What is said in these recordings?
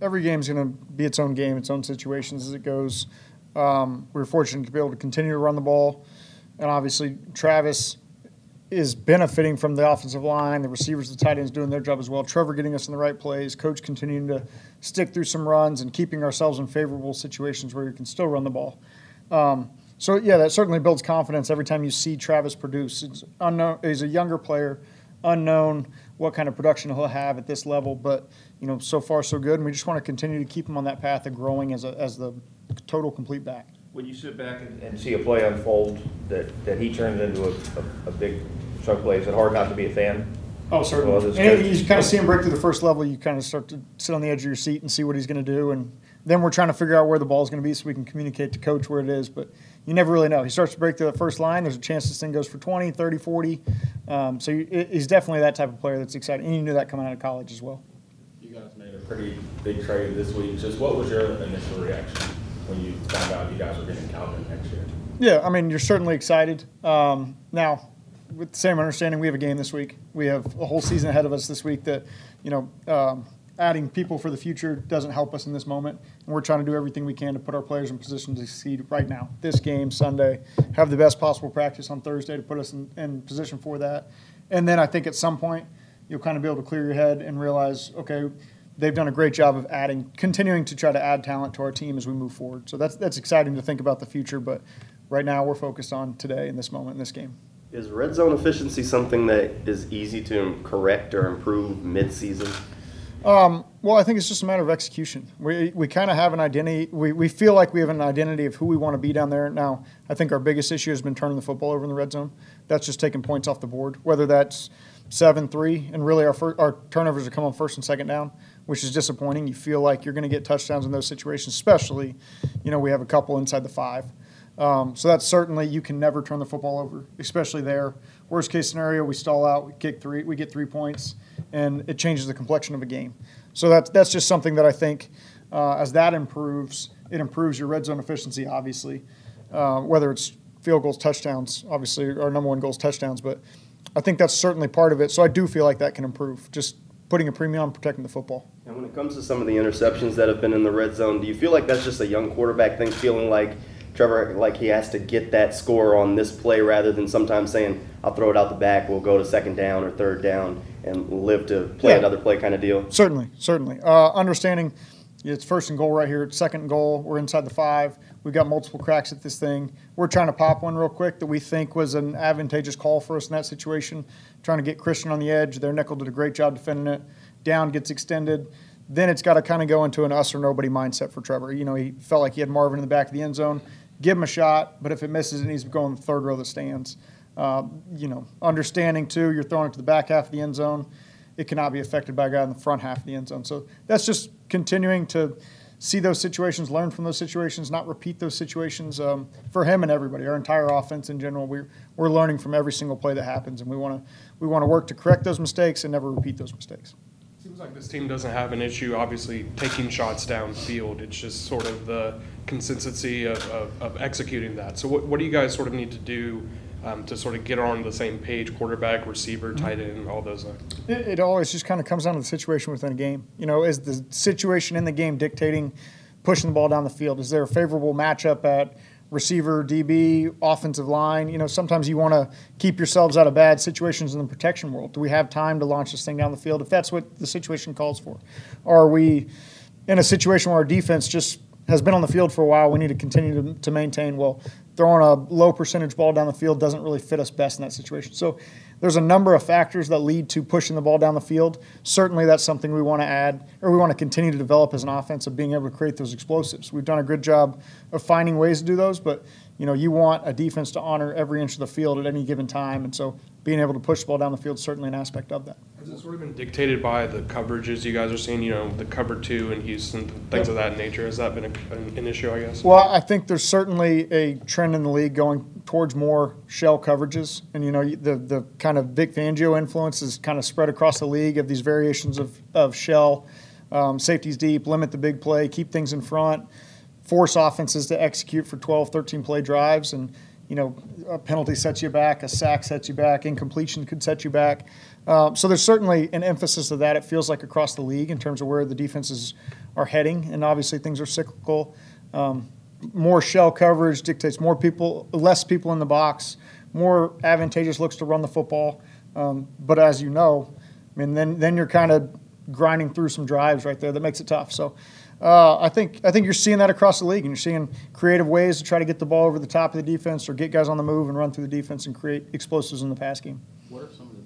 every game's going to be its own game, its own situations as it goes. Um, we are fortunate to be able to continue to run the ball, and obviously Travis is benefiting from the offensive line, the receivers, the tight ends doing their job as well. Trevor getting us in the right plays, coach continuing to stick through some runs and keeping ourselves in favorable situations where you can still run the ball. Um, so yeah, that certainly builds confidence every time you see Travis produce. It's unknown. He's a younger player, unknown what kind of production he'll have at this level, but you know, so far so good, and we just want to continue to keep him on that path of growing as a, as the total complete back. When you sit back and, and see a play unfold that, that he turns into a, a, a big chunk play, is it hard not to be a fan? Oh, certainly. Well, and you kind of see him break through the first level. You kind of start to sit on the edge of your seat and see what he's going to do, and then we're trying to figure out where the ball is going to be so we can communicate to coach where it is. But you never really know. He starts to break through the first line. There's a chance this thing goes for 20, 30, 40. Um, so you- he's definitely that type of player that's exciting, and you knew that coming out of college as well. You guys made a pretty big trade this week. Just what was your initial reaction when you found out you guys were getting Calvin next year? Yeah, I mean, you're certainly excited. Um, now, with the same understanding, we have a game this week. We have a whole season ahead of us this week that, you know, um, adding people for the future doesn't help us in this moment. And we're trying to do everything we can to put our players in position to succeed right now. This game, Sunday, have the best possible practice on Thursday to put us in, in position for that. And then I think at some point, you'll kind of be able to clear your head and realize, okay, they've done a great job of adding, continuing to try to add talent to our team as we move forward. So that's that's exciting to think about the future. But right now, we're focused on today in this moment in this game. Is red zone efficiency something that is easy to correct or improve mid-season? Um, well, I think it's just a matter of execution. We, we kind of have an identity. We, we feel like we have an identity of who we want to be down there. Now, I think our biggest issue has been turning the football over in the red zone. That's just taking points off the board, whether that's 7 3, and really our, our turnovers are coming first and second down, which is disappointing. You feel like you're going to get touchdowns in those situations, especially, you know, we have a couple inside the five. Um, so that's certainly you can never turn the football over, especially there. Worst case scenario, we stall out, we kick three, we get three points, and it changes the complexion of a game. So that's that's just something that I think uh, as that improves, it improves your red zone efficiency. Obviously, uh, whether it's field goals, touchdowns, obviously our number one goal is touchdowns, but I think that's certainly part of it. So I do feel like that can improve. Just putting a premium on protecting the football. And when it comes to some of the interceptions that have been in the red zone, do you feel like that's just a young quarterback thing, feeling like Trevor, like he has to get that score on this play rather than sometimes saying, I'll throw it out the back, we'll go to second down or third down and live to play Yeah. another play kind of deal? Certainly, certainly. Uh, understanding it's first and goal right here. It's second and goal. We're inside the five. We've got multiple cracks at this thing. We're trying to pop one real quick that we think was an advantageous call for us in that situation. Trying to get Christian on the edge. Their nickel did a great job defending it. Down gets extended. Then it's got to kind of go into an us or nobody mindset for Trevor. You know, he felt like he had Marvin in the back of the end zone. Give him a shot, but if it misses, it needs to go in the third row of the stands. Uh, you know, understanding too, you're throwing it to the back half of the end zone it cannot be affected by a guy in the front half of the end zone. So that's just continuing to see those situations, learn from those situations, not repeat those situations um, for him and everybody. Our entire offense in general, we're we're learning from every single play that happens, and we want to we want to work to correct those mistakes and never repeat those mistakes. Seems like this team doesn't have an issue, obviously, taking shots downfield. It's just sort of the consistency of, of, of executing that. So, what, what do you guys sort of need to do um, to sort of get on the same page? Quarterback, receiver, tight end, all those. things? It, it always just kind of comes down to the situation within a game. You know, is the situation in the game dictating pushing the ball down the field? Is there a favorable matchup at receiver, DB, offensive line? You know, sometimes you want to keep yourselves out of bad situations in the protection world. Do we have time to launch this thing down the field if that's what the situation calls for? Or are we in a situation where our defense just has been on the field for a while? We need to continue to, to maintain. Well, throwing a low percentage ball down the field doesn't really fit us best in that situation. So there's a number of factors that lead to pushing the ball down the field. Certainly, that's something we want to add, or we want to continue to develop as an offense of being able to create those explosives. We've done a good job of finding ways to do those, but you know, you want a defense to honor every inch of the field at any given time, and so being able to push the ball down the field is certainly an aspect of that. Has it sort of been dictated by the coverages you guys are seeing? You know, the cover two in Houston, things of that nature. Has that been a, an, an issue? I guess. Well, I think there's certainly a trend in the league going towards more shell coverages, and you know the the kind of Vic Fangio influence is kind of spread across the league of these variations of of shell, um, safeties deep, limit the big play, keep things in front, force offenses to execute for 12, 13 play drives, and you know, a penalty sets you back, a sack sets you back, incompletion could set you back. Um, so there's certainly an emphasis of that. It feels like across the league in terms of where the defenses are heading, and obviously things are cyclical. Um, more shell coverage dictates more people, less people in the box, more advantageous looks to run the football. Um, but as you know, I mean, then then you're kind of grinding through some drives right there that makes it tough. So. Uh, I think I think you're seeing that across the league, and you're seeing creative ways to try to get the ball over the top of the defense, or get guys on the move and run through the defense and create explosives in the pass game. What are some of the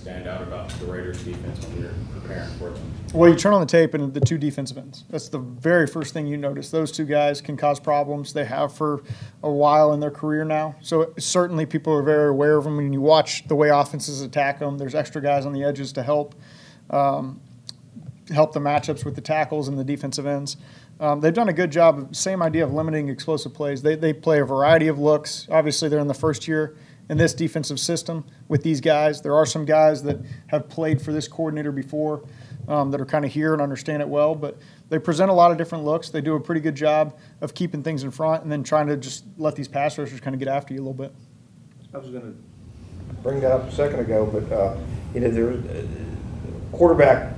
stand out about the Raiders defense when you're preparing for them? Well, you turn on the tape and the two defensive ends. That's the very first thing you notice. Those two guys can cause problems. They have for a while in their career now. So certainly people are very aware of them. When you watch the way offenses attack them, there's extra guys on the edges to help. Um, help the matchups with the tackles and the defensive ends. Um, they've done a good job. Same idea of limiting explosive plays. They, they play a variety of looks. Obviously, they're in the first year in this defensive system with these guys. There are some guys that have played for this coordinator before um, that are kind of here and understand it well, but they present a lot of different looks. They do a pretty good job of keeping things in front and then trying to just let these pass rushers kind of get after you a little bit. I was going to bring that up a second ago, but, uh, you know, there, uh, quarterback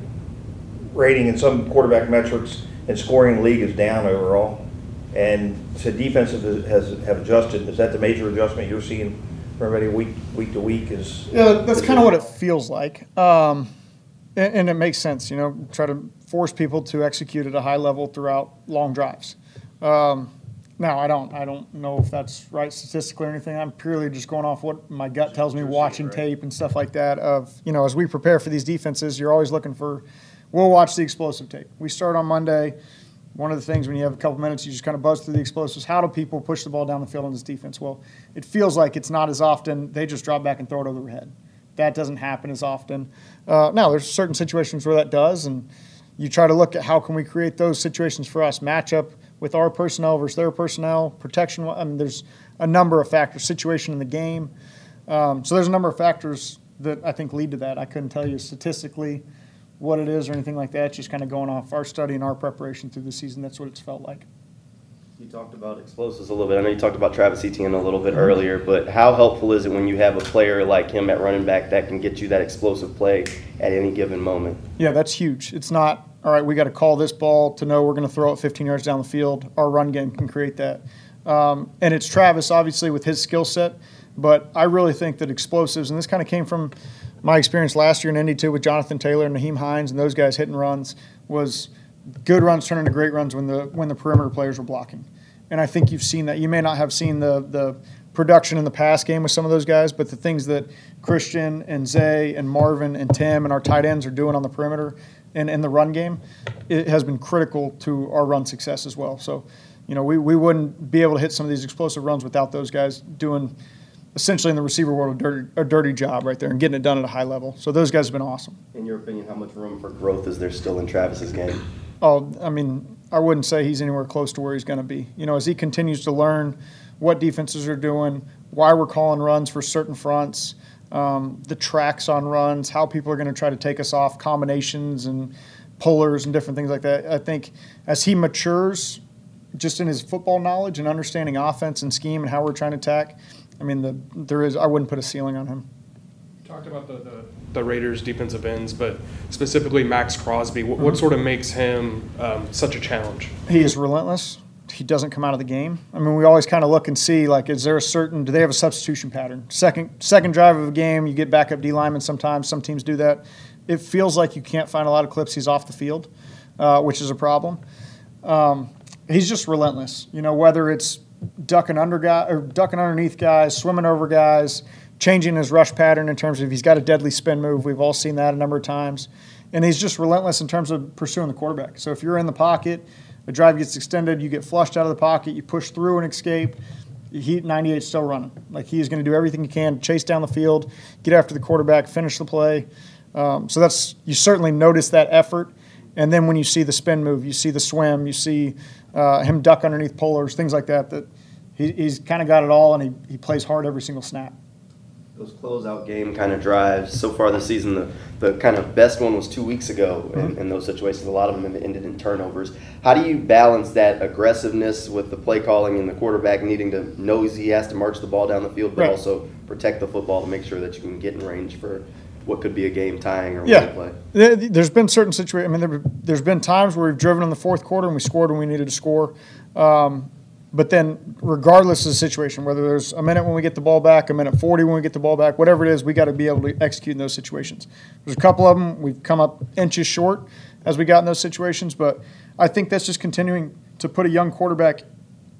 rating and some quarterback metrics and scoring league is down overall. And so defenses has, have adjusted. Is that the major adjustment you're seeing from everybody week, week to week is? Yeah, that's kind of what it feels like. Um, and, and it makes sense, you know, try to force people to execute at a high level throughout long drives. Um, now, I don't, I don't know if that's right statistically or anything. I'm purely just going off what my gut tells me, watching tape and stuff like that. Of you know, as we prepare for these defenses, you're always looking for. We'll watch the explosive tape. We start on Monday. One of the things when you have a couple minutes, you just kind of buzz through the explosives. How do people push the ball down the field on this defense? Well, it feels like it's not as often. They just drop back and throw it over their head. That doesn't happen as often. Uh, now, there's certain situations where that does, and you try to look at how can we create those situations for us, matchup with our personnel versus their personnel, protection. I mean, there's a number of factors, situation in the game. Um, so there's a number of factors that I think lead to that. I couldn't tell you statistically what it is or anything like that. Just kind of going off our study and our preparation through the season. That's what it's felt like. You talked about explosives a little bit. I know you talked about Travis Etienne a little bit earlier, but how helpful is it when you have a player like him at running back that can get you that explosive play at any given moment? Yeah, that's huge. It's not all right. We got to call this ball to know we're going to throw it 15 yards down the field. Our run game can create that, um, and it's Travis obviously with his skill set. But I really think that explosives, and this kind of came from my experience last year in Indy too with Jonathan Taylor and Nyheim Hines and those guys hitting runs was good runs turn into great runs when the when the perimeter players were blocking. And I think you've seen that. You may not have seen the the production in the pass game with some of those guys, but the things that Christian and Zay and Marvin and Tim and our tight ends are doing on the perimeter and in the run game, it has been critical to our run success as well. So, you know, we, we wouldn't be able to hit some of these explosive runs without those guys doing – essentially in the receiver world a dirty, a dirty job right there and getting it done at a high level. So those guys have been awesome. In your opinion, how much room for growth is there still in Travis's game? Oh, I mean, I wouldn't say he's anywhere close to where he's going to be. You know, as he continues to learn what defenses are doing, why we're calling runs for certain fronts, um, the tracks on runs, how people are going to try to take us off, combinations and pullers and different things like that. I think as he matures, just in his football knowledge and understanding offense and scheme and how we're trying to attack, I mean, the, there is. I wouldn't put a ceiling on him. You talked about the, the, the Raiders' defensive ends, but specifically Maxx Crosby. What, what sort of makes him um, such a challenge? He is relentless. He doesn't come out of the game. I mean, we always kind of look and see like, is there a certain? Do they have a substitution pattern? Second second drive of a game, you get backup D linemen. Sometimes some teams do that. It feels like you can't find a lot of clips. He's off the field, uh, which is a problem. Um, he's just relentless. You know, whether it's ducking under guy or ducking underneath guys, swimming over guys, changing his rush pattern in terms of he's got a deadly spin move. We've all seen that a number of times, and he's just relentless in terms of pursuing the quarterback. So if you're in the pocket, a drive gets extended, you get flushed out of the pocket, you push through and escape. Heat 98 still running. Like he is going to do everything he can, chase down the field, get after the quarterback, finish the play. Um, so that's you certainly notice that effort. And then when you see the spin move, you see the swim, you see uh, him duck underneath pullers, things like that. That he, he's kind of got it all, and he, he plays hard every single snap. Those closeout game kind of drives. So far this season, the, the kind of best one was two weeks ago in, in those situations. A lot of them have ended in turnovers. How do you balance that aggressiveness with the play calling and the quarterback needing to know he has to march the ball down the field, but Right. also protect the football to make sure that you can get in range for what could be a game tying or Yeah, play? There- there's been certain situations. I mean, there, there's been times where we've driven in the fourth quarter and we scored when we needed to score. Um, but then, regardless of the situation, whether there's a minute when we get the ball back, a minute 40 when we get the ball back, whatever it is, we got to be able to execute in those situations. There's a couple of them we've come up inches short as we got in those situations, but I think that's just continuing to put a young quarterback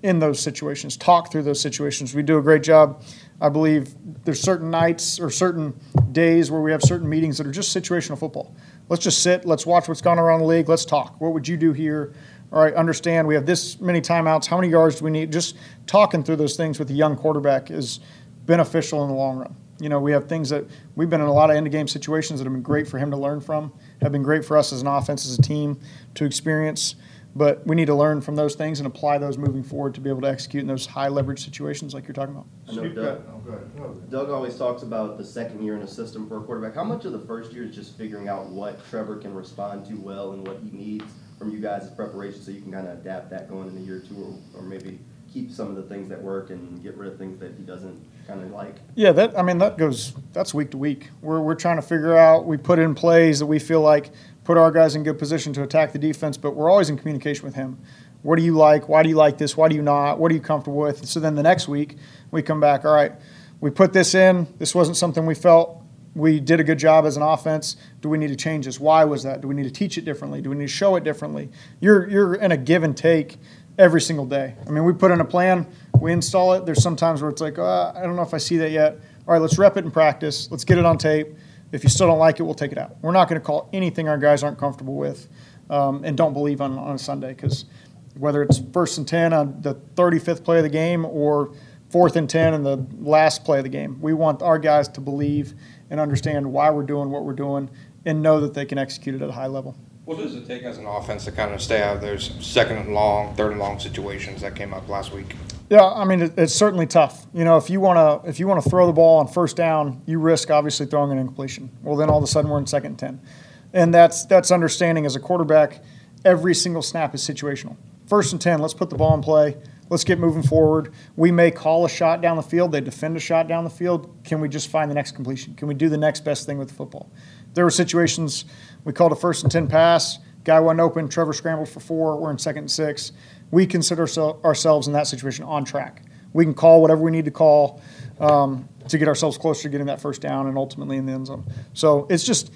in those situations, talk through those situations. We do a great job. I believe there's certain nights or certain days where we have certain meetings that are just situational football. Let's just sit, let's watch what's on around the league, let's talk. What would you do here? All right, understand we have this many timeouts, how many yards do we need? Just talking through those things with a young quarterback is beneficial in the long run. You know, we have things that we've been in a lot of end of game situations that have been great for him to learn from, have been great for us as an offense, as a team to experience. But we need to learn from those things and apply those moving forward to be able to execute in those high leverage situations like you're talking about. I know Doug, got- oh, go ahead. Go ahead. Doug always talks about the second year in a system for a quarterback. How much of the first year is just figuring out what Trevor can respond to well and what he needs from you guys as preparation so you can kind of adapt that going into year two or, or maybe keep some of the things that work and get rid of things that he doesn't kind of like? Yeah, that I mean that goes that's week to week. We're we're trying to figure out. We put in plays that we feel like put our guys in good position to attack the defense, but we're always in communication with him. What do you like? Why do you like this? Why do you not? What are you comfortable with? So then the next week we come back. All right, we put this in. This wasn't something we felt we did a good job as an offense. Do we need to change this? Why was that? Do we need to teach it differently? Do we need to show it differently? You're you're in a give and take every single day. I mean, we put in a plan, we install it. There's sometimes where it's like, uh, I don't know if I see that yet. All right, let's rep it in practice. Let's get it on tape. If you still don't like it, we'll take it out. We're not going to call anything our guys aren't comfortable with um, and don't believe on, on a Sunday because whether it's first and 10 on the 35th play of the game or fourth and 10 in the last play of the game, we want our guys to believe and understand why we're doing what we're doing and know that they can execute it at a high level. What does it take as an offense to kind of stay out of those second and long, third and long situations that came up last week? Yeah, I mean it, it's certainly tough. You know, if you want to if you want to throw the ball on first down, you risk obviously throwing an incompletion. Well, then all of a sudden we're in second and ten, and that's that's understanding as a quarterback. Every single snap is situational. First and ten, let's put the ball in play. Let's get moving forward. We may call a shot down the field. They defend a shot down the field. Can we just find the next completion? Can we do the next best thing with the football? There were situations we called a first and ten pass. Guy wasn't open. Trevor scrambled for four. We're in second and six. We consider ourse- ourselves in that situation on track. We can call whatever we need to call um, to get ourselves closer to getting that first down and ultimately in the end zone. So it's just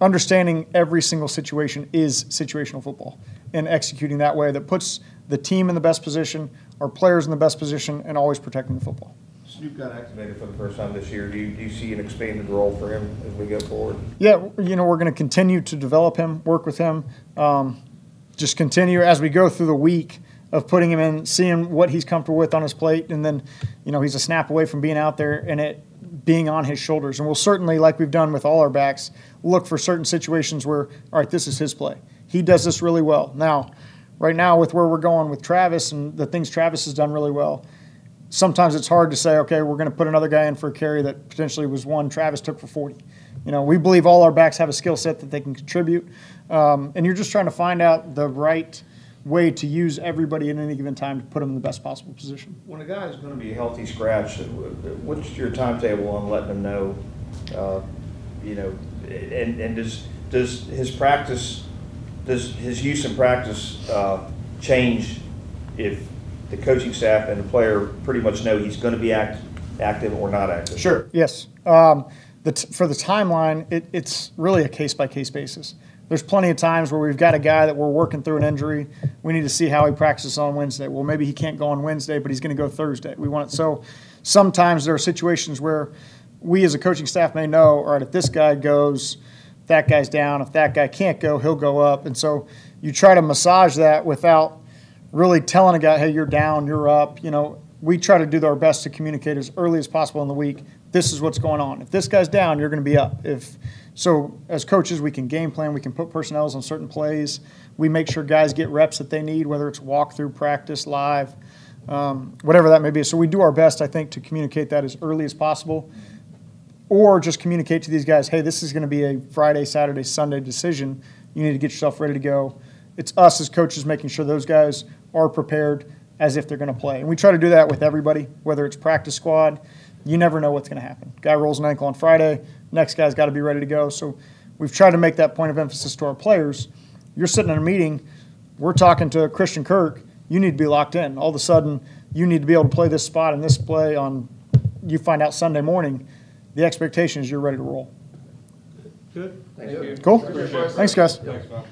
understanding every single situation is situational football and executing that way that puts the team in the best position, our players in the best position, and always protecting the football. Snoop got activated for the first time this year. Do you, do you see an expanded role for him as we go forward? Yeah, you know, we're going to continue to develop him, work with him, um, just continue as we go through the week of putting him in, seeing what he's comfortable with on his plate, and then, you know, he's a snap away from being out there and it being on his shoulders. And we'll certainly, like we've done with all our backs, look for certain situations where, all right, this is his play. He does this really well. Now, right now, with where we're going with Travis and the things Travis has done really well, sometimes it's hard to say, okay, we're going to put another guy in for a carry that potentially was one Travis took for 40. You know, we believe all our backs have a skill set that they can contribute, um, and you're just trying to find out the right way to use everybody at any given time to put them in the best possible position. When a guy is going to be a healthy scratch, what's your timetable on letting him know? Uh, you know, and, and does does his practice, does his use in practice uh, change if the coaching staff and the player pretty much know he's going to be act, active or not active? Sure. Yes. Um, the t- for the timeline, it, it's really a case by case basis. There's plenty of times where we've got a guy that we're working through an injury. We need to see how he practices on Wednesday. Well, maybe he can't go on Wednesday, but he's going to go Thursday. We want it. So sometimes there are situations where we as a coaching staff may know, all right, if this guy goes, that guy's down. If that guy can't go, he'll go up. And so you try to massage that without really telling a guy, hey, you're down, you're up. You know, we try to do our best to communicate as early as possible in the week. This is what's going on. If this guy's down, you're going to be up. If so, as coaches, we can game plan. We can put personnel on certain plays. We make sure guys get reps that they need, whether it's walkthrough, practice, live, um, whatever that may be. So we do our best, I think, to communicate that as early as possible. or just communicate to these guys, hey, this is going to be a Friday, Saturday, Sunday decision. You need to get yourself ready to go. It's us as coaches making sure those guys are prepared as if they're going to play. And we try to do that with everybody, whether it's practice squad. You never know what's going to happen. Guy rolls an ankle on Friday, next guy's got to be ready to go. So we've tried to make that point of emphasis to our players. You're sitting in a meeting, we're talking to Christian Kirk, you need to be locked in. All of a sudden, you need to be able to play this spot and this play on, you find out Sunday morning, the expectation is you're ready to roll. Good. Thank you. Cool? Thanks, guys. Thanks, Bob.